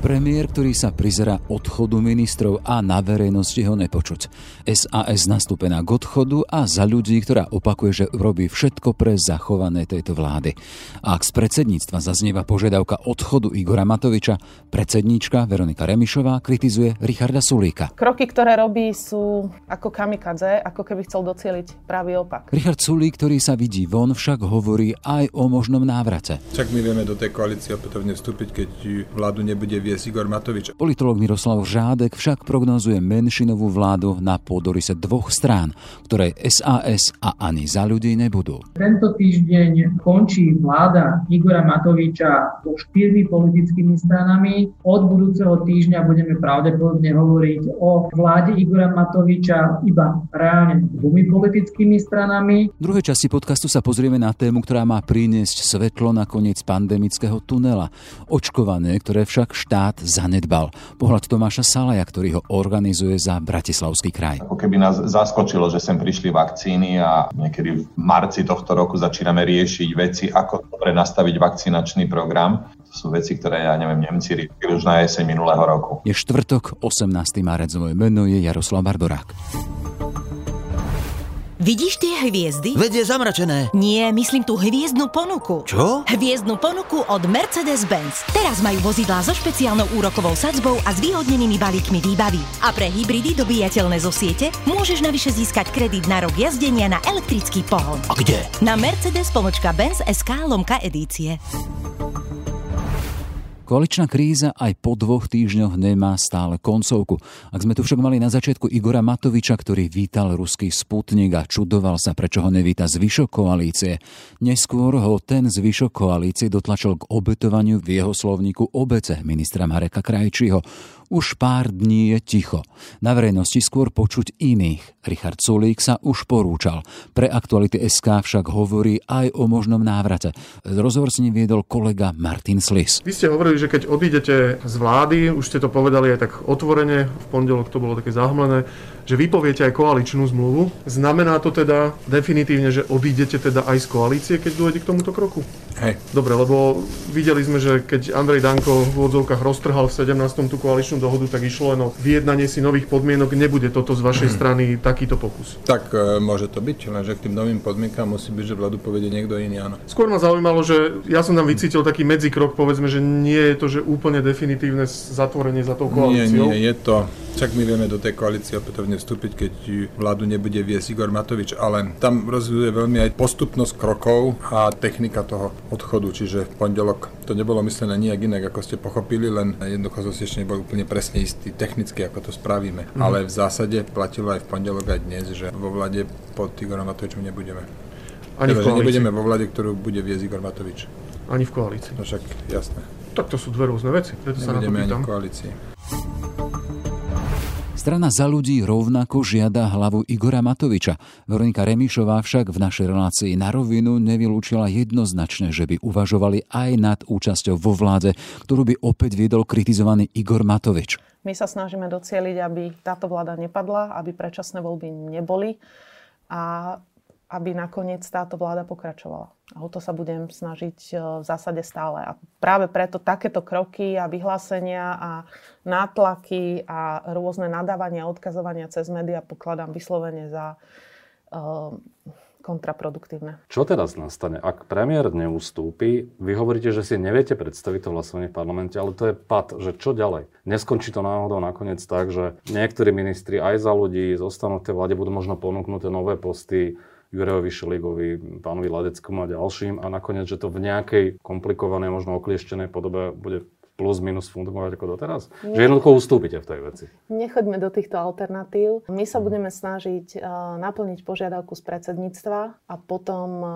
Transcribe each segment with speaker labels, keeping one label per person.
Speaker 1: Premiér, ktorý sa prizera odchodu ministrov a na verejnosti ho nepočuť. SAS nastúpená k odchodu a za ľudí, ktorá opakuje, že robí všetko pre zachovanie tejto vlády. A ak z predsedníctva zaznieva požiadavka odchodu Igora Matoviča, predsedníčka Veronika Remišová kritizuje Richarda Sulíka.
Speaker 2: Kroky, ktoré robí, sú ako kamikadze, ako keby chcel docieliť pravý opak.
Speaker 1: Richard Sulík, ktorý sa vidí von, však hovorí aj o možnom návrate.
Speaker 3: Však my vieme do tej koalície opätovne vstúpiť, keď vládu nebude viesť Igor Matovič.
Speaker 1: Politolog Miroslav Žádek však prognozuje menšinovú vládu na pôdorise dvoch strán, ktoré SAS a ani za ľudí nebudú.
Speaker 4: Tento týždeň končí vláda Igora Matoviča so štyrmi politickými stranami. Od budúceho týždňa budeme pravdepodobne hovoriť o vláde Igora Matoviča iba reálne dvomi politickými stranami.
Speaker 1: V druhej časti podcastu sa pozrieme na tému, ktorá má priniesť svetlo na koniec pandemického tunela. Očkované, ktoré však štát zanedbal. Pohľad Tomáša Salaja, ktorý ho organizuje za Bratislavský kraj.
Speaker 5: Ako keby nás zaskočilo, že sem prišli vakcíny a niekedy v marci tohto roku začíname riešiť veci, ako dobre nastaviť vakcinačný program. To sú veci, ktoré, ja neviem, Nemci riešili už na jeseň minulého roku.
Speaker 1: Je štvrtok, 18. marec. Moje meno je Jaroslav Bardorák.
Speaker 6: Vidíš tie hviezdy?
Speaker 7: Veď je zamračené.
Speaker 6: Nie, myslím tú hviezdnu ponuku.
Speaker 7: Čo?
Speaker 6: Hviezdnu ponuku od Mercedes-Benz. Teraz majú vozidlá so špeciálnou úrokovou sadzbou a zvýhodnenými balíkmi výbavy. A pre hybridy dobíjateľné zo siete môžeš navyše získať kredit na rok jazdenia na elektrický pohon.
Speaker 7: A kde?
Speaker 6: Na Mercedes-Benz SK lomka edície.
Speaker 1: Koaličná kríza aj po dvoch týždňoch nemá stále koncovku. Ak sme tu však mali na začiatku Igora Matoviča, ktorý vítal ruský sputnik a čudoval sa, prečo ho nevíta zvyšok koalície, neskôr ho ten zvyšok koalície dotlačil k obetovaniu v jeho slovníku obece ministra Mareka Krajčího. Už pár dní je ticho. Na verejnosti skôr počuť iných. Richard Sulík sa už porúčal. Pre aktuality SK však hovorí aj o možnom návrate. Rozhovor s ním viedol kolega Martin Slis.
Speaker 8: Vy ste hovorili, že keď odídete z vlády, už ste to povedali aj tak otvorene, v pondelok to bolo také zahmlené, že vypoviete aj koaličnú zmluvu. Znamená to teda definitívne, že odídete teda aj z koalície, keď dôjde k tomuto kroku?
Speaker 3: Hej.
Speaker 8: Dobre, lebo videli sme, že keď Andrej Danko v úvodzovkách roztrhal v 17. tú koaličnú dohodu, tak išlo len o vyjednanie si nových podmienok. Nebude toto z vašej strany takýto pokus?
Speaker 3: Tak e, môže to byť, lenže k tým novým podmienkám musí byť, že vládu povedie niekto iný, áno.
Speaker 8: Skôr ma zaujímalo, že ja som tam vycítil taký medzikrok, povedzme, že nie je to, že úplne definitívne zatvorenie za tou koalíciou.
Speaker 3: Nie, nie, je to. Však my vieme do tej koalície opätovne vstúpiť, keď vládu nebude viesť Igor Matovič, ale tam rozhoduje veľmi aj postupnosť krokov a technika toho odchodu, čiže v pondelok to nebolo myslené nijak inak, ako ste pochopili, len jednoducho som si ešte nebol úplne presne istý technicky, ako to spravíme. Mm. Ale v zásade platilo aj v pondelok aj dnes, že vo vlade pod Igorom Matovičom nebudeme.
Speaker 8: Ani
Speaker 3: teda,
Speaker 8: v koalícii.
Speaker 3: nebudeme vo vlade, ktorú bude viesť Igor Matovič.
Speaker 8: Ani v koalícii.
Speaker 3: No však jasné.
Speaker 8: Tak to sú dve rôzne veci, preto sa na to
Speaker 3: Nebudeme ani
Speaker 8: pýtam.
Speaker 3: v koalícii.
Speaker 1: Strana za ľudí rovnako žiada hlavu Igora Matoviča. Veronika Remišová však v našej relácii na rovinu nevylúčila jednoznačne, že by uvažovali aj nad účasťou vo vláde, ktorú by opäť viedol kritizovaný Igor Matovič.
Speaker 2: My sa snažíme docieliť, aby táto vláda nepadla, aby predčasné voľby neboli a aby nakoniec táto vláda pokračovala. A o to sa budem snažiť e, v zásade stále. A práve preto takéto kroky a vyhlásenia a nátlaky a rôzne nadávania odkazovania cez médiá pokladám vyslovene za uh, kontraproduktívne.
Speaker 9: Čo teraz nastane, ak premiér neustúpi? Vy hovoríte, že si neviete predstaviť to hlasovanie v parlamente, ale to je pad, že čo ďalej? Neskončí to náhodou nakoniec tak, že niektorí ministri aj za ľudí zostanú v tej vláde, budú možno ponúknuté nové posty, Jurejovi Šeligovi, pánovi Ladeckomu a ďalším a nakoniec, že to v nejakej komplikovanej, možno oklieštenej podobe bude plus minus fungovať ako doteraz? Že jednoducho ustúpite v tej veci.
Speaker 2: Nechoďme do týchto alternatív. My sa budeme snažiť uh, naplniť požiadavku z predsedníctva a potom uh,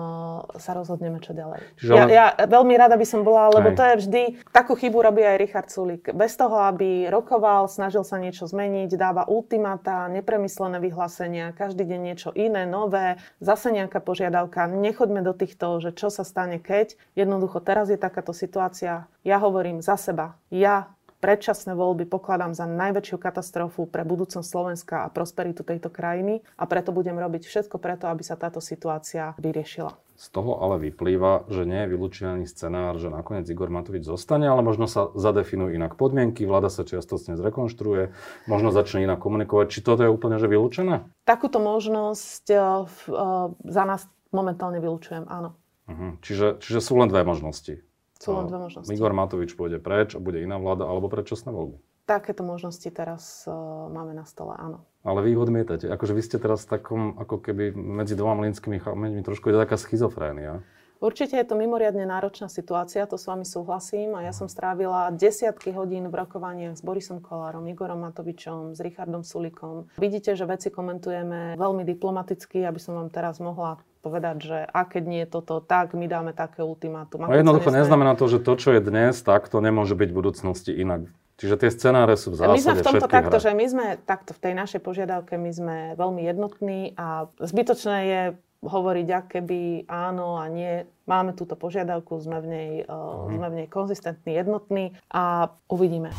Speaker 2: sa rozhodneme, čo ďalej.
Speaker 9: Čiže
Speaker 2: Ja,
Speaker 9: len-
Speaker 2: ja veľmi rada by som bola, lebo
Speaker 9: Hej.
Speaker 2: to je vždy... Takú chybu robí aj Richard Sulik. Bez toho, aby rokoval, snažil sa niečo zmeniť, dáva ultimata, nepremyslené vyhlásenia, každý deň niečo iné, nové, zase nejaká požiadavka. Nechoďme do týchto, že čo sa stane keď. Jednoducho, teraz je takáto situácia. Ja hovorím za seba. Ja predčasné voľby pokladám za najväčšiu katastrofu pre budúcnosť Slovenska a prosperitu tejto krajiny a preto budem robiť všetko preto, aby sa táto situácia vyriešila.
Speaker 9: Z toho ale vyplýva, že nie je vylúčený scenár, že nakoniec Igor Matovič zostane, ale možno sa zadefinujú inak podmienky, vláda sa čiastočne zrekonštruuje, možno začne inak komunikovať. Či toto je úplne že vylúčené?
Speaker 2: Takúto možnosť uh, uh, za nás momentálne vylúčujem, áno.
Speaker 9: Uh-huh. Čiže, čiže sú len dve možnosti.
Speaker 2: Sú len dve možnosti.
Speaker 9: Igor Matovič pôjde preč a bude iná vláda alebo predčasné voľby.
Speaker 2: Takéto možnosti teraz uh, máme na stole, áno.
Speaker 9: Ale vy ich odmietate. Akože vy ste teraz v takom, ako keby medzi dvoma mlínskymi chameňmi trošku je taká schizofrénia.
Speaker 2: Určite je to mimoriadne náročná situácia, to s vami súhlasím a ja som strávila desiatky hodín v rokovaniach s Borisom Kolárom, Igorom Matovičom, s Richardom Sulikom. Vidíte, že veci komentujeme veľmi diplomaticky, aby som vám teraz mohla povedať, že a keď nie je toto tak, my dáme také ultimátum.
Speaker 9: A jednoducho neznamená to, že to, čo je dnes, tak to nemôže byť v budúcnosti inak. Čiže tie scenáre sú v zásade
Speaker 2: My sme v tomto takto,
Speaker 9: hre.
Speaker 2: že my sme takto v tej našej požiadavke, my sme veľmi jednotní a zbytočné je hovoriť, aké by áno a nie. Máme túto požiadavku, sme v nej, uh, sme v nej konzistentní, jednotní a uvidíme.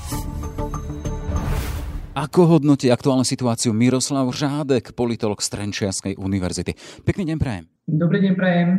Speaker 1: Ako hodnotí aktuálnu situáciu Miroslav Žádek, politolog z Trenčianskej univerzity? Pekný deň prajem.
Speaker 4: Dobrý deň prajem.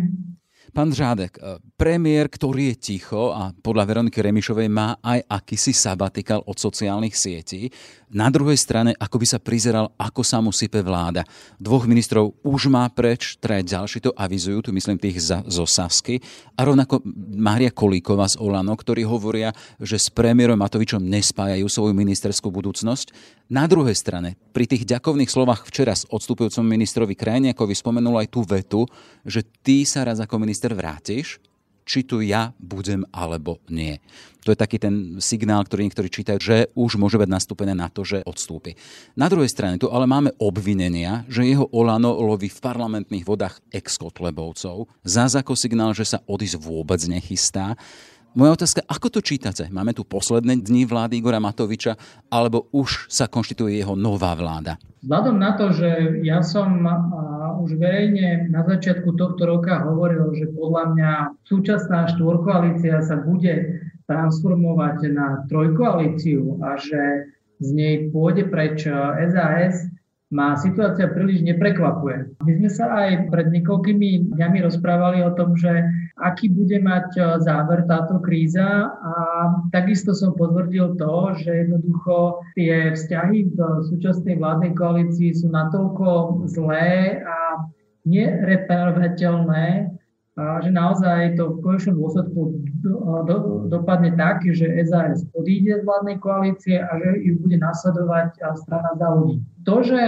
Speaker 1: Pán Žádek, e, premiér, ktorý je ticho a podľa Veroniky Remišovej má aj akýsi sabatikal od sociálnych sietí, na druhej strane ako by sa prizeral, ako sa mu sype vláda. Dvoch ministrov už má preč, traje ďalší to avizujú, tu myslím tých za, zo Sasky, a rovnako Mária Kolíková z Olano, ktorí hovoria, že s premiérom Matovičom nespájajú svoju ministerskú budúcnosť. Na druhej strane, pri tých ďakovných slovách včera s odstupujúcom ministrovi Krajniakovi spomenul aj tú vetu, že ty sa raz ako minister vrátiš, či tu ja budem alebo nie. To je taký ten signál, ktorý niektorí čítajú, že už môže byť nastúpené na to, že odstúpi. Na druhej strane tu ale máme obvinenia, že jeho Olano loví v parlamentných vodách ex-kotlebovcov. Zás ako signál, že sa odísť vôbec nechystá. Moja otázka, ako to čítate? Máme tu posledné dni vlády Igora Matoviča, alebo už sa konštituje jeho nová vláda?
Speaker 4: Vzhľadom na to, že ja som už verejne na začiatku tohto roka hovoril, že podľa mňa súčasná štvorkoalícia sa bude transformovať na trojkoalíciu a že z nej pôjde preč SAS, ma situácia príliš neprekvapuje. My sme sa aj pred niekoľkými dňami rozprávali o tom, že aký bude mať e, záver táto kríza. A takisto som potvrdil to, že jednoducho tie vzťahy v súčasnej vládnej koalícii sú natoľko zlé a nereparovateľné, že naozaj to v konečnom dôsledku do, do, dopadne tak, že SAS odíde z vládnej koalície a že ju bude nasledovať strana za ľudí. To, že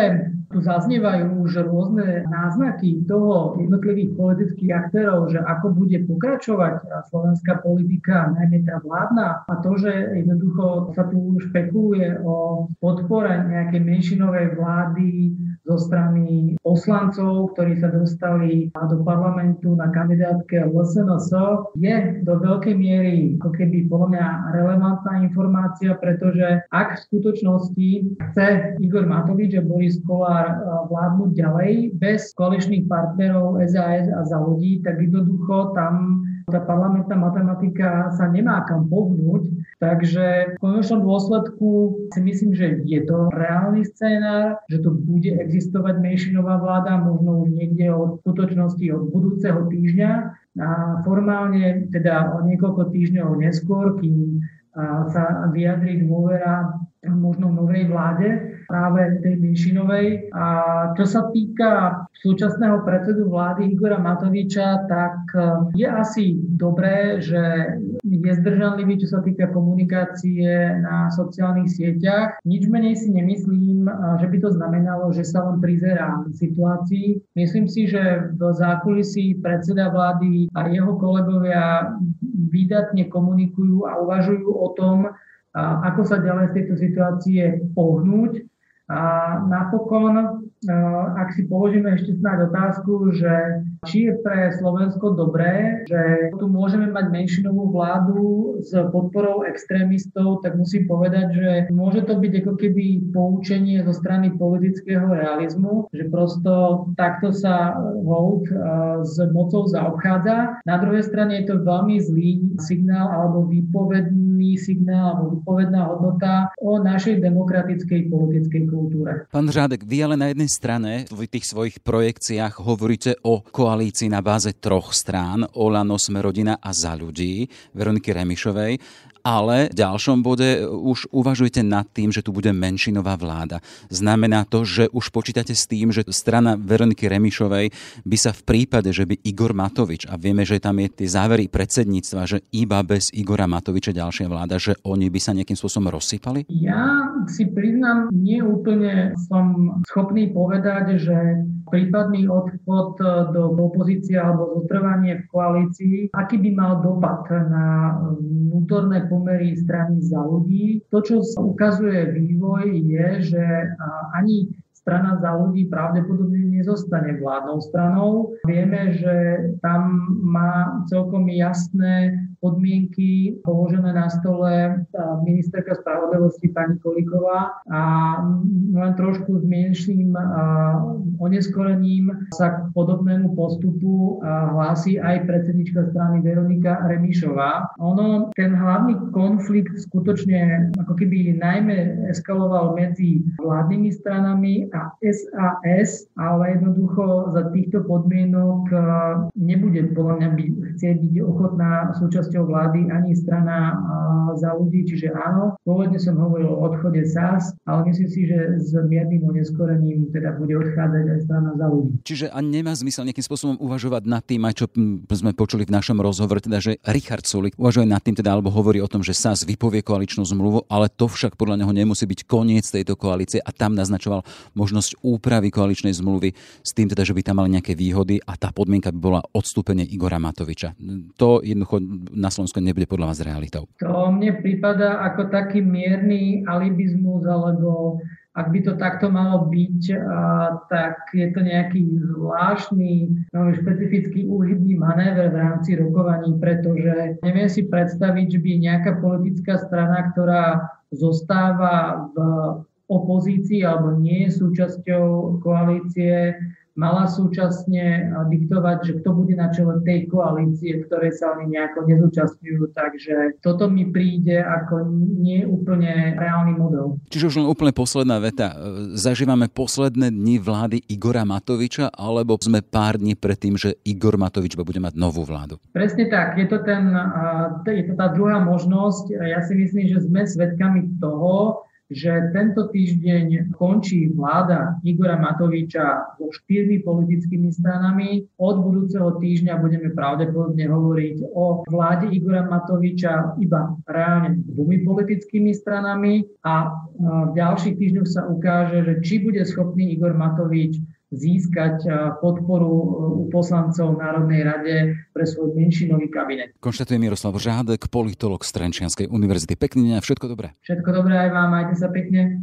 Speaker 4: tu zaznievajú už rôzne náznaky toho jednotlivých politických aktérov, že ako bude pokračovať slovenská politika, najmä tá vládna, a to, že jednoducho sa tu špekuluje o podpore nejakej menšinovej vlády zo strany poslancov, ktorí sa dostali do parlamentu na kandidátke LSNS, je do veľkej miery ako keby podľa mňa relevantná informácia, pretože ak v skutočnosti chce Igor Matovič a Boris Kolár vládnuť ďalej bez koaličných partnerov SAS a za ľudí, tak jednoducho tam tá parlamentná matematika sa nemá kam pohnúť, takže v konečnom dôsledku si myslím, že je to reálny scénár, že tu bude existovať menšinová vláda, možno už niekde od skutočnosti od budúceho týždňa. A formálne teda o niekoľko týždňov neskôr, kým sa vyjadrí dôvera možno novej vláde, práve tej menšinovej. A čo sa týka súčasného predsedu vlády Igora Matoviča, tak e, je asi dobré, že je zdržanlivý, čo sa týka komunikácie na sociálnych sieťach. Nič menej si nemyslím, e, že by to znamenalo, že sa len prizerá situácii. Myslím si, že v zákulisí predseda vlády a jeho kolegovia výdatne komunikujú a uvažujú o tom, ako sa ďalej z tejto situácie pohnúť. A napokon, ak si položíme ešte snáď otázku, že či je pre Slovensko dobré, že tu môžeme mať menšinovú vládu s podporou extrémistov, tak musím povedať, že môže to byť ako keby poučenie zo strany politického realizmu, že prosto takto sa hold e, s mocou zaobchádza. Na druhej strane je to veľmi zlý signál alebo výpovedný signál alebo výpovedná hodnota o našej demokratickej politickej kultúre.
Speaker 1: Pán Řádek, vy ale na jednej strane v tých svojich projekciách hovoríte o koalícii na báze troch strán, Olano, Sme rodina a za ľudí, Veroniky Remišovej ale v ďalšom bode už uvažujete nad tým, že tu bude menšinová vláda. Znamená to, že už počítate s tým, že strana Veroniky Remišovej by sa v prípade, že by Igor Matovič, a vieme, že tam je tie závery predsedníctva, že iba bez Igora Matoviča ďalšia vláda, že oni by sa nejakým spôsobom rozsypali?
Speaker 4: Ja si priznám, nie úplne som schopný povedať, že prípadný odchod do opozície alebo zotrvanie v koalícii, aký by mal dopad na vnútorné pomery strany za ľudí. To, čo sa ukazuje vývoj, je, že ani strana za ľudí pravdepodobne nezostane vládnou stranou. Vieme, že tam má celkom jasné podmienky položené na stole ministerka spravodlivosti pani Koliková a len trošku s menším oneskorením sa k podobnému postupu hlási aj predsednička strany Veronika Remišová. Ono, ten hlavný konflikt skutočne ako keby najmä eskaloval medzi vládnymi stranami a SAS, ale jednoducho za týchto podmienok nebude podľa mňa by chcieť byť ochotná súčasť súčasťou vlády ani strana za ľudí, čiže áno. Pôvodne som hovoril o odchode SAS, ale myslím si, že s miernym oneskorením teda bude odchádzať aj strana za ľudí.
Speaker 1: Čiže a nemá zmysel nejakým spôsobom uvažovať nad tým, aj čo sme počuli v našom rozhovore, teda, že Richard Sulik uvažuje nad tým, teda, alebo hovorí o tom, že SAS vypovie koaličnú zmluvu, ale to však podľa neho nemusí byť koniec tejto koalície a tam naznačoval možnosť úpravy koaličnej zmluvy s tým, teda, že by tam mali nejaké výhody a tá podmienka by bola odstúpenie Igora Matoviča. To jednoducho na Slovensku nebude podľa vás realitou?
Speaker 4: To mne prípada ako taký mierny alibizmus, alebo ak by to takto malo byť, tak je to nejaký zvláštny, špecifický úhybný manéver v rámci rokovaní, pretože neviem si predstaviť, že by nejaká politická strana, ktorá zostáva v opozícii alebo nie je súčasťou koalície, mala súčasne diktovať, že kto bude na čele tej koalície, ktorej sa oni nejako nezúčastňujú. Takže toto mi príde ako nie úplne reálny model.
Speaker 1: Čiže už len úplne posledná veta. Zažívame posledné dni vlády Igora Matoviča, alebo sme pár dní pred tým, že Igor Matovič bude mať novú vládu?
Speaker 4: Presne tak. Je to, ten, je to tá druhá možnosť. Ja si myslím, že sme svedkami toho, že tento týždeň končí vláda Igora Matoviča so štyrmi politickými stranami. Od budúceho týždňa budeme pravdepodobne hovoriť o vláde Igora Matoviča iba reálne dvomi politickými stranami a v ďalších týždňoch sa ukáže, že či bude schopný Igor Matovič získať eh, podporu eh, u poslancov v Národnej rade pre svoj menšinový kabinet.
Speaker 1: Konštatuje Miroslav Žádek, politolog z Trenčianskej univerzity. Pekný deň a všetko dobré.
Speaker 4: Všetko dobré aj vám, majte sa pekne.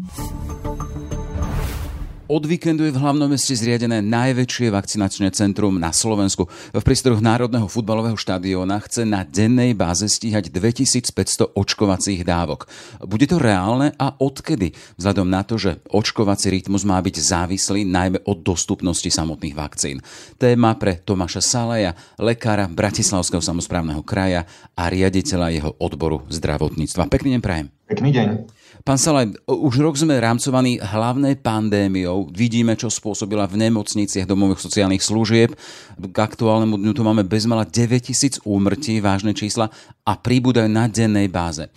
Speaker 1: Od víkendu je v hlavnom meste zriadené najväčšie vakcinačné centrum na Slovensku. V prístoroch Národného futbalového štadióna chce na dennej báze stíhať 2500 očkovacích dávok. Bude to reálne a odkedy? Vzhľadom na to, že očkovací rytmus má byť závislý najmä od dostupnosti samotných vakcín. Téma pre Tomáša Salaja, lekára Bratislavského samozprávneho kraja a riaditeľa jeho odboru zdravotníctva. Pekný deň prajem.
Speaker 5: Pekný deň.
Speaker 1: Pán Salaj, už rok sme rámcovaní hlavnej pandémiou. Vidíme, čo spôsobila v nemocniciach domových sociálnych služieb. K aktuálnemu dňu tu máme bezmala 9000 úmrtí, vážne čísla, a príbudajú na dennej báze. E,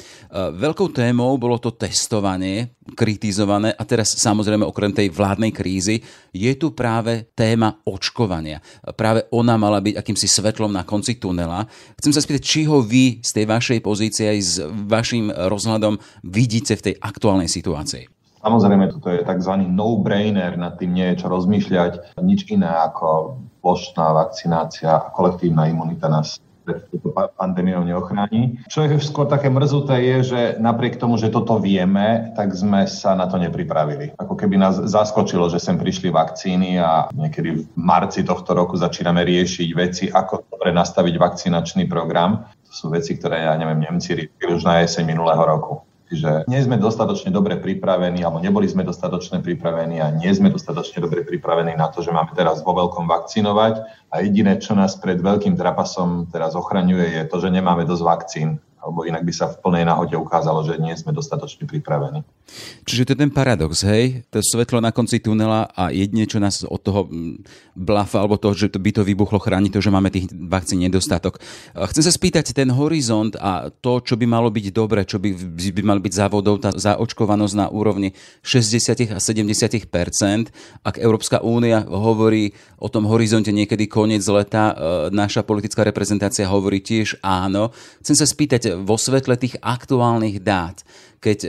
Speaker 1: veľkou témou bolo to testovanie, kritizované a teraz samozrejme okrem tej vládnej krízy je tu práve téma očkovania. Práve ona mala byť akýmsi svetlom na konci tunela. Chcem sa spýtať, či ho vy z tej vašej pozície aj s vašim rozhľadom vidíte v tej aktuálnej situácii?
Speaker 5: Samozrejme, toto je tzv. no-brainer, nad tým nie je čo rozmýšľať. Nič iné ako plošná vakcinácia a kolektívna imunita nás pred túto pandémiou neochráni. Čo je skôr také mrzuté je, že napriek tomu, že toto vieme, tak sme sa na to nepripravili. Ako keby nás zaskočilo, že sem prišli vakcíny a niekedy v marci tohto roku začíname riešiť veci, ako dobre nastaviť vakcinačný program. To sú veci, ktoré, ja neviem, Nemci riešili už na jeseň minulého roku že nie sme dostatočne dobre pripravení, alebo neboli sme dostatočne pripravení a nie sme dostatočne dobre pripravení na to, že máme teraz vo veľkom vakcinovať. A jediné, čo nás pred veľkým trapasom teraz ochraňuje, je to, že nemáme dosť vakcín lebo inak by sa v plnej náhode ukázalo, že nie sme dostatočne pripravení.
Speaker 1: Čiže to je ten paradox, hej? To svetlo na konci tunela a jedine, čo nás od toho mm, blafa, alebo toho, že by to vybuchlo, chráni to, že máme tých vakcín nedostatok. Chcem sa spýtať, ten horizont a to, čo by malo byť dobre, čo by, by mal byť závodov, tá zaočkovanosť na úrovni 60 a 70% ak Európska únia hovorí o tom horizonte niekedy koniec leta, e, naša politická reprezentácia hovorí tiež áno. Chcem sa spýtať, vo svetle tých aktuálnych dát, keď e,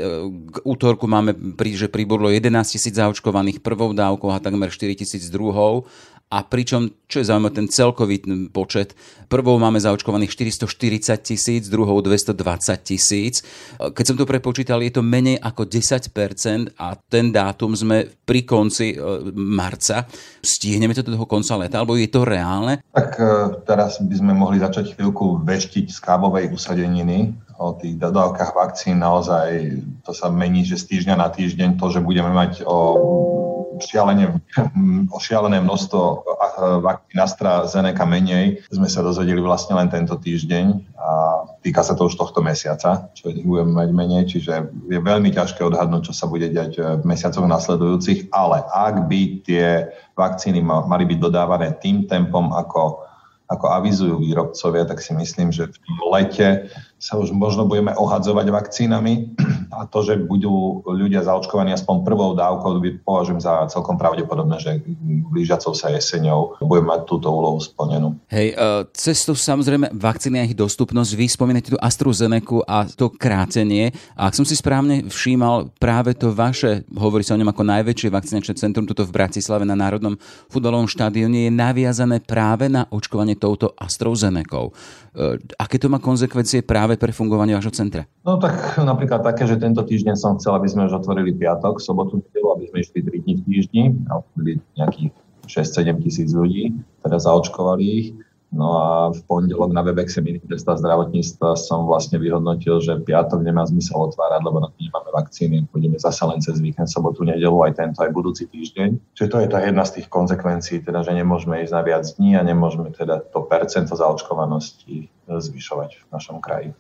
Speaker 1: k útorku máme, že pribudlo 11 tisíc zaočkovaných prvou dávkou a takmer 4 tisíc druhou a pričom, čo je zaujímavé, ten celkový počet, prvou máme zaočkovaných 440 tisíc, druhou 220 tisíc. Keď som to prepočítal, je to menej ako 10% a ten dátum sme pri konci e, marca. Stihneme to do toho konca leta, alebo je to reálne?
Speaker 5: Tak e, teraz by sme mohli začať chvíľku veštiť z kábovej usadeniny o tých dodávkach vakcín. Naozaj to sa mení, že z týždňa na týždeň to, že budeme mať o šialene, o šialené množstvo vakcín AstraZeneca menej, sme sa dozvedeli vlastne len tento týždeň a týka sa to už tohto mesiaca, čo budeme mať menej, čiže je veľmi ťažké odhadnúť, čo sa bude diať v mesiacoch nasledujúcich, ale ak by tie vakcíny mali byť dodávané tým tempom, ako ako avizujú výrobcovia, tak si myslím, že v lete sa už možno budeme ohadzovať vakcínami a to, že budú ľudia zaočkovaní aspoň prvou dávkou, považujem za celkom pravdepodobné, že blížacou sa jeseňou budeme mať túto úlohu splnenú.
Speaker 1: Hej, e, cestou samozrejme vakcíny a ich dostupnosť, vy spomínate tú AstraZeneca a to krátenie a ak som si správne všímal, práve to vaše, hovorí sa o ňom ako najväčšie vakcinačné centrum tuto v Bratislave na Národnom futbalovom štadióne je naviazané práve na očkovanie touto AstraZeneca. E, aké to má konsekvencie práve práve pre fungovanie vášho centra?
Speaker 5: No tak napríklad také, že tento týždeň som chcel, aby sme už otvorili piatok, sobotu, nedelu, aby sme išli 3 dní v týždni a byli nejakých 6-7 tisíc ľudí, teda zaočkovali ich. No a v pondelok na Webexe ministerstva zdravotníctva som vlastne vyhodnotil, že piatok nemá zmysel otvárať, lebo na to nemáme vakcíny. Budeme zase len cez víkend, sobotu, nedelu, aj tento, aj budúci týždeň. Čiže to je tá jedna z tých konsekvencií, teda, že nemôžeme ísť na viac dní a nemôžeme teda to percento zaočkovanosti zvyšovať v našom kraji.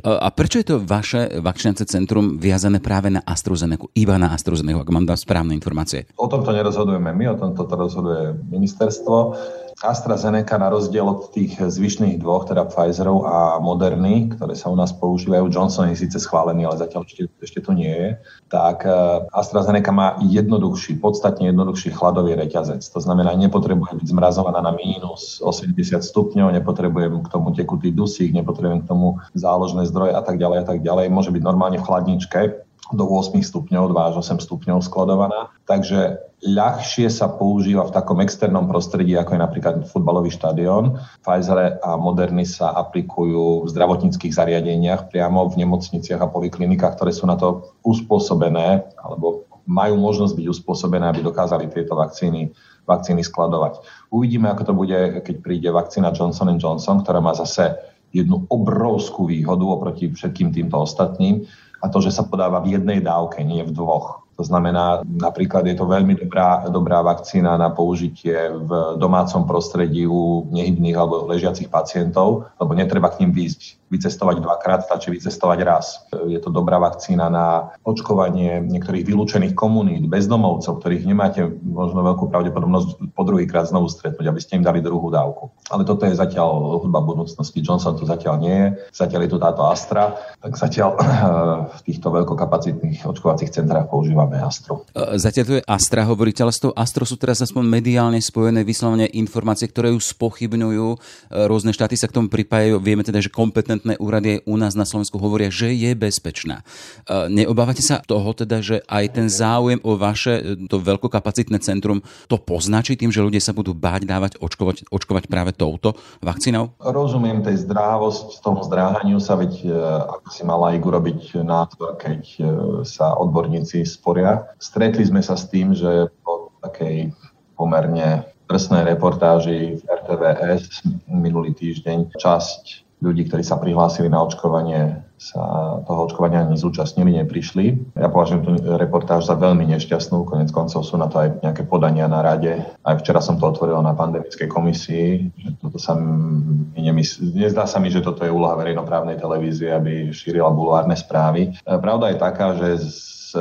Speaker 1: A prečo je to vaše vakcinace centrum viazané práve na AstraZeneca, iba na AstraZeneca, ak mám dať správne informácie?
Speaker 5: O tomto nerozhodujeme my, o tomto to rozhoduje ministerstvo. AstraZeneca na rozdiel od tých zvyšných dvoch, teda Pfizerov a Moderny, ktoré sa u nás používajú, Johnson je síce schválený, ale zatiaľ ešte, ešte to nie je, tak e, AstraZeneca má jednoduchší, podstatne jednoduchší chladový reťazec. To znamená, nepotrebuje byť zmrazovaná na mínus 80 stupňov, nepotrebujem k tomu tekutý dusík, nepotrebujem k tomu záložné zdroje a tak ďalej a tak ďalej. Môže byť normálne v chladničke do 8 stupňov, 2 až 8 stupňov skladovaná. Takže ľahšie sa používa v takom externom prostredí, ako je napríklad futbalový štadión. Pfizer a Moderny sa aplikujú v zdravotníckých zariadeniach priamo v nemocniciach a poliklinikách, ktoré sú na to uspôsobené alebo majú možnosť byť uspôsobené, aby dokázali tieto vakcíny, vakcíny skladovať. Uvidíme, ako to bude, keď príde vakcína Johnson Johnson, ktorá má zase jednu obrovskú výhodu oproti všetkým týmto ostatným a to, že sa podáva v jednej dávke, nie v dvoch. To znamená, napríklad je to veľmi dobrá, dobrá vakcína na použitie v domácom prostredí u nehybných alebo ležiacich pacientov, lebo netreba k ním výjsť vycestovať dvakrát, stačí vycestovať raz. Je to dobrá vakcína na očkovanie niektorých vylúčených komunít, bezdomovcov, ktorých nemáte možno veľkú pravdepodobnosť po druhýkrát znovu stretnúť, aby ste im dali druhú dávku. Ale toto je zatiaľ hudba budúcnosti. Johnson tu zatiaľ nie je, zatiaľ je tu táto Astra, tak zatiaľ v týchto veľkokapacitných očkovacích centrách používame Astru.
Speaker 1: E, zatiaľ tu je Astra, hovoríte, ale s tou Astro sú teraz aspoň mediálne spojené vyslovene informácie, ktoré ju spochybňujú. E, rôzne štáty sa k tomu pripájajú. Vieme teda, že kompetentné kompetentné úrady aj u nás na Slovensku hovoria, že je bezpečná. Neobávate sa toho teda, že aj ten záujem o vaše to veľkokapacitné centrum to poznačí tým, že ľudia sa budú báť dávať očkovať, očkovať práve touto vakcínou?
Speaker 5: Rozumiem tej zdrávosť, tomu zdráhaniu sa, veď e, ako si mala aj urobiť názor, keď e, sa odborníci sporia. Stretli sme sa s tým, že po takej pomerne drsnej reportáži v RTVS minulý týždeň časť ľudí, ktorí sa prihlásili na očkovanie, sa toho očkovania ani zúčastnili, neprišli. Ja považujem tú reportáž za veľmi nešťastnú, konec koncov sú na to aj nejaké podania na rade. Aj včera som to otvoril na pandemickej komisii, že toto sa mi nemysl... nezdá sa mi, že toto je úloha verejnoprávnej televízie, aby šírila bulvárne správy. Pravda je taká, že z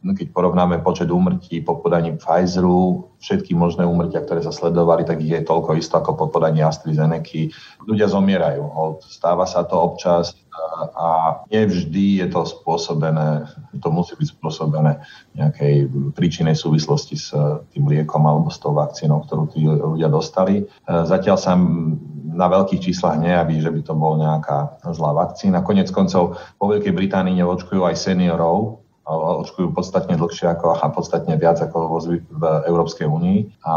Speaker 5: keď porovnáme počet úmrtí po podaní Pfizeru, všetky možné úmrtia, ktoré sa sledovali, tak ich je toľko isto ako po podaní AstraZeneca. Ľudia zomierajú. Stáva sa to občas a nevždy je to spôsobené, to musí byť spôsobené nejakej príčinej súvislosti s tým liekom alebo s tou vakcínou, ktorú tí ľudia dostali. Zatiaľ sa na veľkých číslach nejaví, že by to bol nejaká zlá vakcína. Konec koncov po Veľkej Británii neočkujú aj seniorov, očkujú podstatne dlhšie ako, a podstatne viac ako v Európskej únii a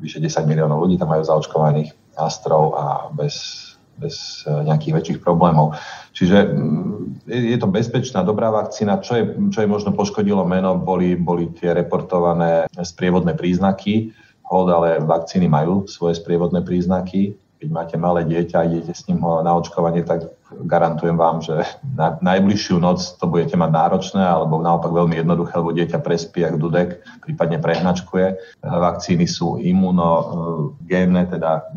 Speaker 5: vyše 10 miliónov ľudí tam majú zaočkovaných astrov a bez, bez e, nejakých väčších problémov. Čiže mm, je to bezpečná, dobrá vakcína. Čo je, čo je možno poškodilo meno, boli, boli tie reportované sprievodné príznaky. Hold, ale vakcíny majú svoje sprievodné príznaky keď máte malé dieťa a idete s ním na očkovanie, tak garantujem vám, že na najbližšiu noc to budete mať náročné, alebo naopak veľmi jednoduché, lebo dieťa prespí ako dudek, prípadne prehnačkuje. Vakcíny sú imunogénne, teda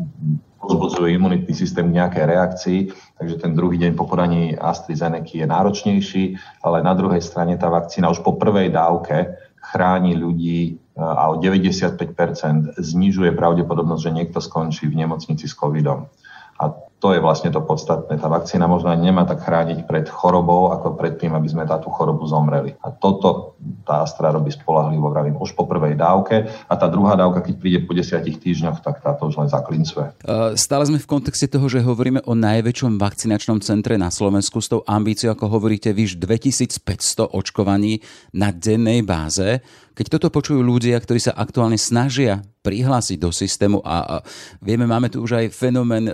Speaker 5: pozbudzujú imunitný systém k nejakej reakcii, takže ten druhý deň po podaní AstraZeneca je náročnejší, ale na druhej strane tá vakcína už po prvej dávke chráni ľudí a o 95% znižuje pravdepodobnosť, že niekto skončí v nemocnici s covidom. A to je vlastne to podstatné. Tá vakcína možno aj nemá tak chrániť pred chorobou, ako pred tým, aby sme táto chorobu zomreli. A toto tá Astra robí spolahlivo, vravím, už po prvej dávke a tá druhá dávka, keď príde po desiatich týždňoch, tak táto už len zaklincuje.
Speaker 1: Stále sme v kontexte toho, že hovoríme o najväčšom vakcinačnom centre na Slovensku s tou ambíciou, ako hovoríte, vyš 2500 očkovaní na dennej báze. Keď toto počujú ľudia, ktorí sa aktuálne snažia prihlásiť do systému a, a vieme, máme tu už aj fenomén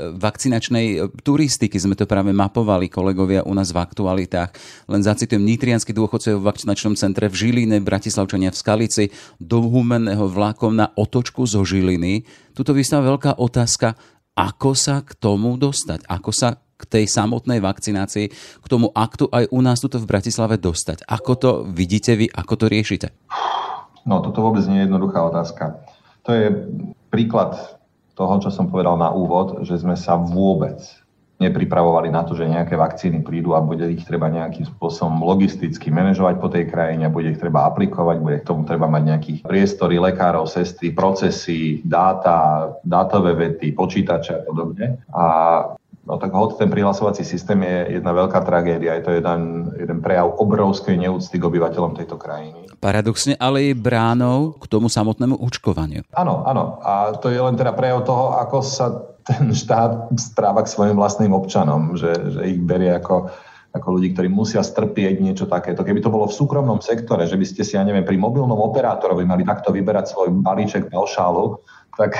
Speaker 1: vakcinačnej turistiky, sme to práve mapovali kolegovia u nás v aktualitách. Len zacitujem, nitrianský dôchodcov v vakcinačnom centre v Žiline, Bratislavčania v Skalici, do Humenného vlakom na otočku zo Žiliny. Tuto vystáva veľká otázka, ako sa k tomu dostať, ako sa k tej samotnej vakcinácii, k tomu aktu aj u nás tuto v Bratislave dostať. Ako to vidíte vy, ako to riešite?
Speaker 5: No, toto vôbec nie je jednoduchá otázka. To je príklad toho, čo som povedal na úvod, že sme sa vôbec nepripravovali na to, že nejaké vakcíny prídu a bude ich treba nejakým spôsobom logisticky manažovať po tej krajine, bude ich treba aplikovať, bude k tomu treba mať nejakých priestory, lekárov, sestry, procesy, dáta, dátové vety, počítače a podobne. A No tak hod ten prihlasovací systém je jedna veľká tragédia. Je to jeden, jeden prejav obrovskej neúcty k obyvateľom tejto krajiny.
Speaker 1: Paradoxne, ale je bránou k tomu samotnému očkovaniu.
Speaker 5: Áno, áno. A to je len teda prejav toho, ako sa ten štát správa k svojim vlastným občanom, že, že ich berie ako, ako ľudí, ktorí musia strpieť niečo takéto. Keby to bolo v súkromnom sektore, že by ste si, ja neviem, pri mobilnom operátorovi mali takto vyberať svoj balíček paušálu, tak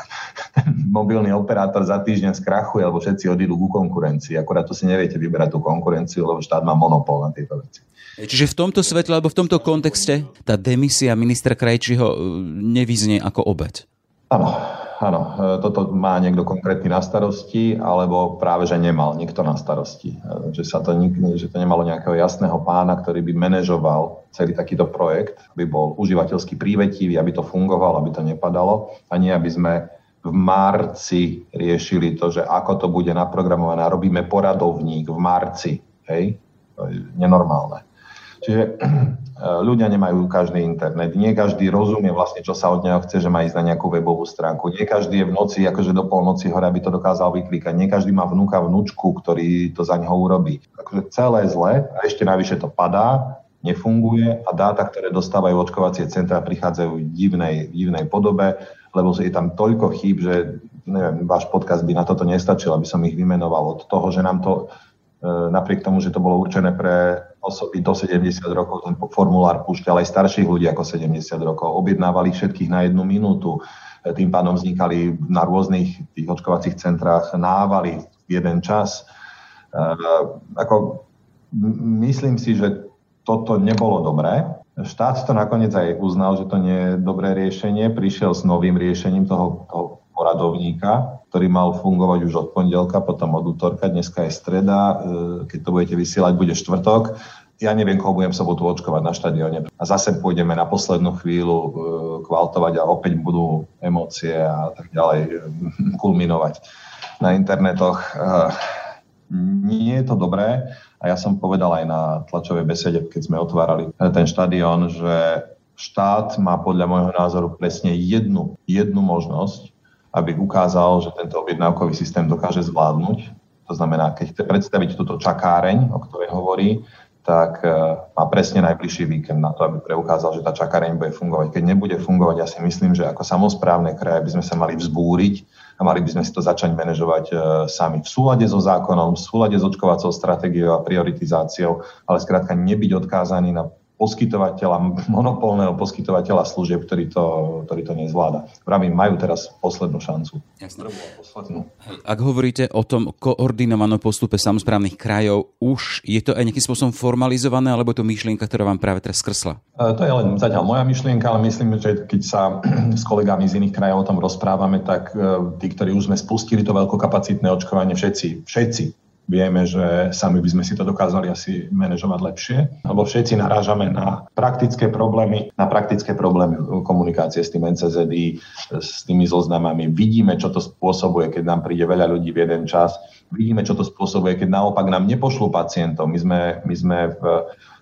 Speaker 5: ten mobilný operátor za týždeň skrachuje, alebo všetci odídu ku konkurencii. Akorát tu si neviete vyberať tú konkurenciu, lebo štát má monopol na tieto veci.
Speaker 1: Čiže v tomto svetle, alebo v tomto kontexte tá demisia ministra Krajčího e, nevyznie ako obeď?
Speaker 5: Áno, áno. E, toto má niekto konkrétny na starosti, alebo práve, že nemal nikto na starosti. E, že, sa to, že to nemalo nejakého jasného pána, ktorý by manažoval celý takýto projekt, aby bol užívateľsky prívetivý, aby to fungovalo, aby to nepadalo a nie, aby sme v marci riešili to, že ako to bude naprogramované. Robíme poradovník v marci. Hej? To je nenormálne. Čiže ľudia nemajú každý internet. Nie každý rozumie vlastne, čo sa od neho chce, že má ísť na nejakú webovú stránku. Nie každý je v noci, akože do polnoci hore, aby to dokázal vyklikať. Nie každý má vnúka, vnúčku, ktorý to za neho urobí. Takže celé zle a ešte navyše to padá, nefunguje a dáta, ktoré dostávajú očkovacie centra, prichádzajú v divnej, divnej podobe lebo je tam toľko chýb, že neviem, váš podcast by na toto nestačil, aby som ich vymenoval od toho, že nám to e, napriek tomu, že to bolo určené pre osoby do 70 rokov, ten formulár púšťal aj starších ľudí ako 70 rokov, objednávali všetkých na jednu minútu, tým pádom vznikali na rôznych tých očkovacích centrách návaly v jeden čas. E, ako, myslím si, že toto nebolo dobré. Štát to nakoniec aj uznal, že to nie je dobré riešenie. Prišiel s novým riešením toho, toho poradovníka, ktorý mal fungovať už od pondelka, potom od útorka, dneska je streda, e, keď to budete vysielať, bude štvrtok. Ja neviem, koho budem sobotu očkovať na štadióne. A zase pôjdeme na poslednú chvíľu e, kvaltovať a opäť budú emócie a tak ďalej e, kulminovať na internetoch. Nie je to dobré a ja som povedal aj na tlačovej besede, keď sme otvárali ten štadión, že štát má podľa môjho názoru presne jednu, jednu možnosť, aby ukázal, že tento objednávkový systém dokáže zvládnuť. To znamená, keď chce predstaviť túto čakáreň, o ktorej hovorí, tak e, má presne najbližší víkend na to, aby preukázal, že tá čakáreň bude fungovať. Keď nebude fungovať, ja si myslím, že ako samozprávne kraje by sme sa mali vzbúriť a mali by sme si to začať manažovať e, sami v súlade so zákonom, v súlade s očkovacou stratégiou a prioritizáciou, ale skrátka nebyť odkázaný na poskytovateľa, monopolného poskytovateľa služieb, ktorý to, ktorý to nezvláda. Vravím, majú teraz poslednú šancu.
Speaker 1: Jasne. Poslednú. Ak hovoríte o tom koordinovanom postupe samozprávnych krajov, už je to aj nejakým spôsobom formalizované, alebo je to myšlienka, ktorá vám práve teraz skrsla?
Speaker 5: E, to je len zatiaľ moja myšlienka, ale myslím, že keď sa s kolegami z iných krajov o tom rozprávame, tak e, tí, ktorí už sme spustili to veľkokapacitné očkovanie, všetci, všetci Vieme, že sami by sme si to dokázali asi manažovať lepšie, lebo všetci narážame na praktické problémy, na praktické problémy komunikácie s tým NCZI, s tými zoznamami. Vidíme, čo to spôsobuje, keď nám príde veľa ľudí v jeden čas. Vidíme, čo to spôsobuje, keď naopak nám nepošlú pacientov. My sme, my sme v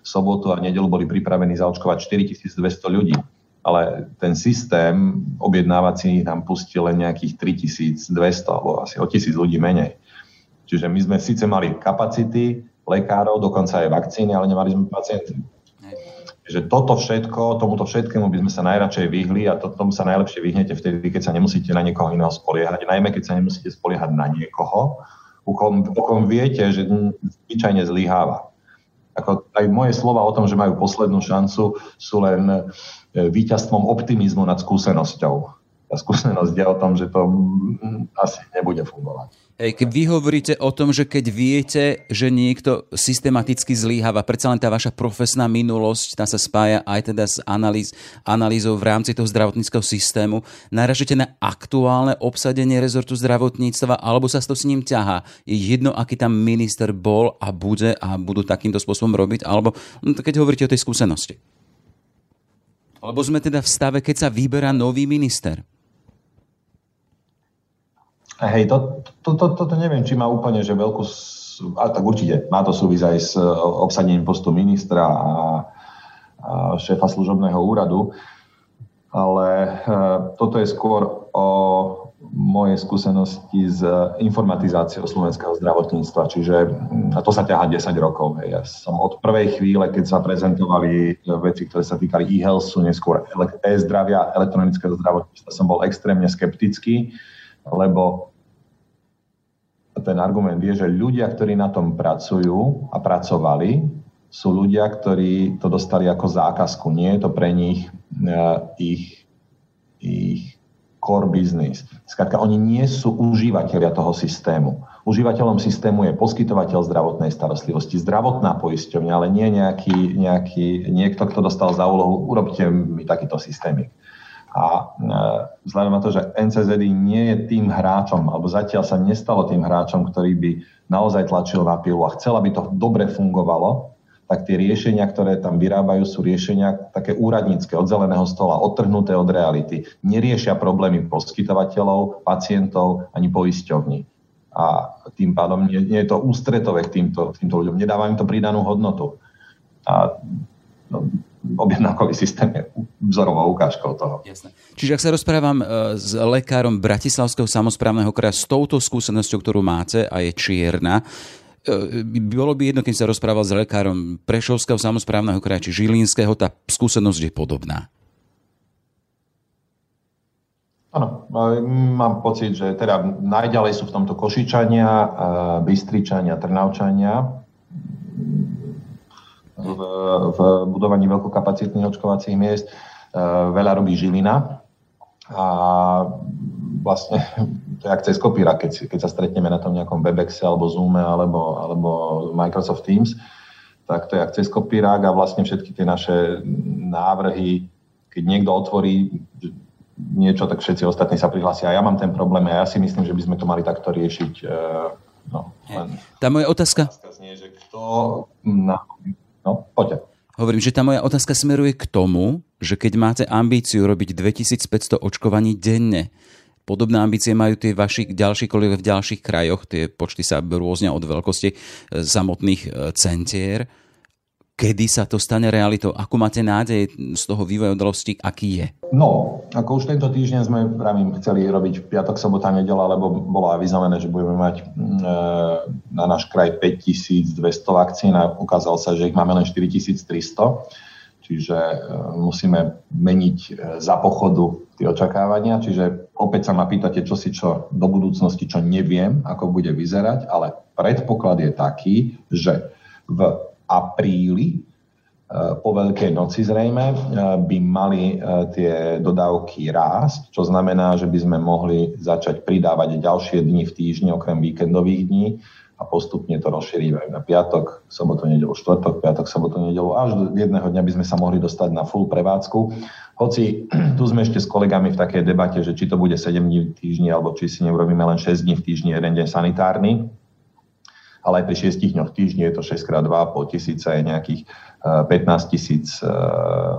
Speaker 5: sobotu a nedelu boli pripravení zaočkovať 4200 ľudí ale ten systém objednávací nám pustil len nejakých 3200 alebo asi o tisíc ľudí menej. Čiže my sme síce mali kapacity lekárov, dokonca aj vakcíny, ale nemali sme pacientov. Že toto všetko, tomuto všetkému by sme sa najradšej vyhli a to, tomu sa najlepšie vyhnete vtedy, keď sa nemusíte na niekoho iného spoliehať, najmä keď sa nemusíte spoliehať na niekoho, u kom, u kom viete, že zvyčajne zlyháva. Ako aj moje slova o tom, že majú poslednú šancu, sú len e, víťazstvom optimizmu nad skúsenosťou. Tá skúsenosť je o tom, že to mm, asi nebude fungovať.
Speaker 1: Vy hovoríte o tom, že keď viete, že niekto systematicky zlíhava, predsa len tá vaša profesná minulosť, tá sa spája aj teda s analýz, analýzou v rámci toho zdravotníckého systému, naražete na aktuálne obsadenie rezortu zdravotníctva, alebo sa to s ním ťahá? Je jedno, aký tam minister bol a bude a budú takýmto spôsobom robiť, alebo no, keď hovoríte o tej skúsenosti? Alebo sme teda v stave, keď sa vyberá nový minister?
Speaker 5: Hej, to, to, to, toto neviem, či má úplne že veľkú, ale tak určite má to súvisť aj s e, obsadením postu ministra a, a šéfa služobného úradu, ale e, toto je skôr o moje skúsenosti s informatizáciou slovenského zdravotníctva, čiže a to sa ťaha 10 rokov. Ja som od prvej chvíle, keď sa prezentovali veci, ktoré sa týkali e-healthu, neskôr e-zdravia, elektronického zdravotníctva, som bol extrémne skeptický, lebo ten argument je, že ľudia, ktorí na tom pracujú a pracovali, sú ľudia, ktorí to dostali ako zákazku. Nie je to pre nich uh, ich, ich core business. Skrátka, oni nie sú užívateľia toho systému. Užívateľom systému je poskytovateľ zdravotnej starostlivosti, zdravotná poisťovňa, ale nie nejaký, nejaký, niekto, kto dostal za úlohu, urobte mi takýto systémik. A e, vzhľadom na to, že NCZD nie je tým hráčom, alebo zatiaľ sa nestalo tým hráčom, ktorý by naozaj tlačil na pilu a chcel, aby to dobre fungovalo, tak tie riešenia, ktoré tam vyrábajú, sú riešenia také úradnícke, od zeleného stola, odtrhnuté od reality. Neriešia problémy poskytovateľov, pacientov ani poisťovní. A tým pádom nie, nie je to ústretové k týmto, týmto ľuďom. Nedáva im to pridanú hodnotu. A no, objednávkový systém je vzorovou ukážkou toho.
Speaker 1: Jasne. Čiže ak sa rozprávam e, s lekárom Bratislavského samozprávneho kraja s touto skúsenosťou, ktorú máte a je čierna, e, bolo by jedno, keď sa rozprával s lekárom Prešovského samozprávneho kraja či Žilinského, tá skúsenosť je podobná.
Speaker 5: Áno, mám pocit, že teda najďalej sú v tomto Košičania, Bystričania, Trnavčania v, v budovaní veľkokapacitných očkovacích miest. Veľa robí Žilina a vlastne to je ak cez kopíra, keď, keď sa stretneme na tom nejakom Webexe alebo Zoome alebo, alebo Microsoft Teams, tak to je ak cez kopírák a vlastne všetky tie naše návrhy, keď niekto otvorí niečo, tak všetci ostatní sa prihlásia. A ja mám ten problém a ja si myslím, že by sme to mali takto riešiť. E, no,
Speaker 1: len... Tá moja otázka...
Speaker 5: Znie, že kto... No, no, poďte.
Speaker 1: Hovorím, že tá moja otázka smeruje k tomu, že keď máte ambíciu robiť 2500 očkovaní denne, Podobné ambície majú tie vaši ďalší kolegovia v ďalších krajoch, tie počty sa rôznia od veľkosti e, samotných e, centier kedy sa to stane realitou? Ako máte nádej z toho vývoja udalosti, aký je?
Speaker 5: No, ako už tento týždeň sme, pravím, chceli robiť piatok, sobota, nedela, lebo bolo avizované, že budeme mať mm, e, na náš kraj 5200 vakcín a ukázalo sa, že ich máme len 4300. Čiže e, musíme meniť e, za pochodu tie očakávania. Čiže opäť sa ma pýtate, čo si čo do budúcnosti, čo neviem, ako bude vyzerať, ale predpoklad je taký, že v apríli, e, po Veľkej noci zrejme, e, by mali e, tie dodávky rásť, čo znamená, že by sme mohli začať pridávať ďalšie dni v týždni, okrem víkendových dní a postupne to rozšírime na piatok, sobotu, nedelu, štvrtok, piatok, sobotu, nedelu, až do jedného dňa by sme sa mohli dostať na full prevádzku. Hoci tu sme ešte s kolegami v takej debate, že či to bude 7 dní v týždni, alebo či si neurobíme len 6 dní v týždni, jeden deň sanitárny, ale aj pri 6 dňoch týždni je to 6 x 2,5 tisíca, je nejakých 15 eh, tisíc eh,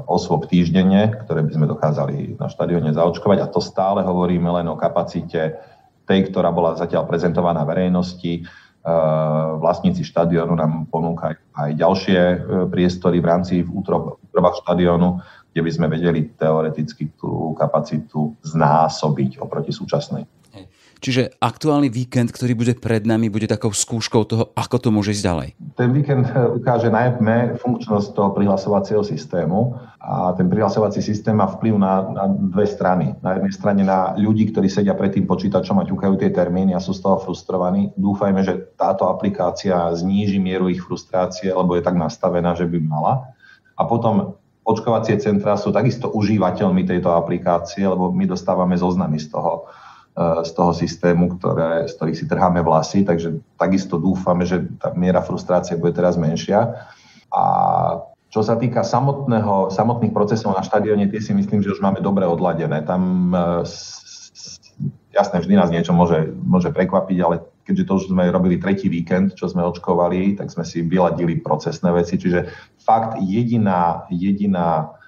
Speaker 5: osôb týždenne, ktoré by sme dokázali na štadióne zaočkovať a to stále hovoríme len o kapacite tej, ktorá bola zatiaľ prezentovaná verejnosti. Eh, vlastníci štadiónu nám ponúkajú aj ďalšie priestory v rámci v útrobách štadiónu, kde by sme vedeli teoreticky tú kapacitu znásobiť oproti súčasnej.
Speaker 1: Čiže aktuálny víkend, ktorý bude pred nami, bude takou skúškou toho, ako to môže ísť ďalej.
Speaker 5: Ten víkend ukáže najmä funkčnosť toho prihlasovacieho systému a ten prihlasovací systém má vplyv na, na dve strany. Na jednej strane na ľudí, ktorí sedia pred tým počítačom a ťukajú tie termíny a sú z toho frustrovaní. Dúfajme, že táto aplikácia zníži mieru ich frustrácie, lebo je tak nastavená, že by mala. A potom očkovacie centrá sú takisto užívateľmi tejto aplikácie, lebo my dostávame zoznamy z toho z toho systému, ktoré, z ktorých si trháme vlasy, takže takisto dúfame, že tá miera frustrácie bude teraz menšia. A čo sa týka samotného, samotných procesov na štadióne, tie si myslím, že už máme dobre odladené. Tam e, jasné, vždy nás niečo môže, môže prekvapiť, ale keďže to už sme robili tretí víkend, čo sme očkovali, tak sme si vyladili procesné veci. Čiže fakt jediná, jediná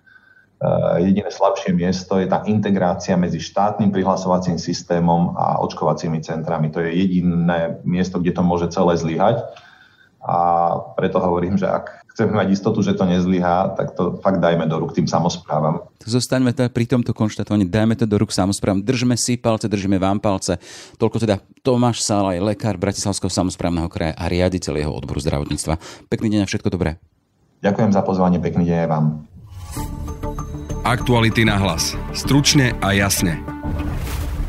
Speaker 5: jediné slabšie miesto je tá integrácia medzi štátnym prihlasovacím systémom a očkovacími centrami. To je jediné miesto, kde to môže celé zlyhať. A preto hovorím, že ak chceme mať istotu, že to nezlyhá, tak to fakt dajme do rúk tým samozprávam.
Speaker 1: Zostaňme teda pri tomto konštatovaní, dajme to do rúk samozprávam, držme si palce, držíme vám palce. Toľko teda Tomáš Sálaj, lekár Bratislavského samozprávneho kraja a riaditeľ jeho odboru zdravotníctva. Pekný deň a všetko dobré.
Speaker 5: Ďakujem za pozvanie, pekný deň aj vám.
Speaker 10: Aktuality na hlas. Stručne a jasne.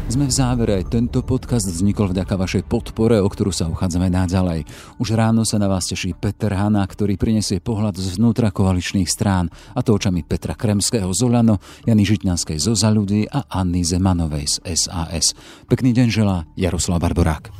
Speaker 1: Sme v závere. Tento podcast vznikol vďaka vašej podpore, o ktorú sa uchádzame naďalej. Už ráno sa na vás teší Peter Hana, ktorý prinesie pohľad z vnútra koaličných strán, a to očami Petra Kremského z Olano, Jany Žitňanskej zo Za a Anny Zemanovej z SAS. Pekný deň želá Jaroslav Barborák.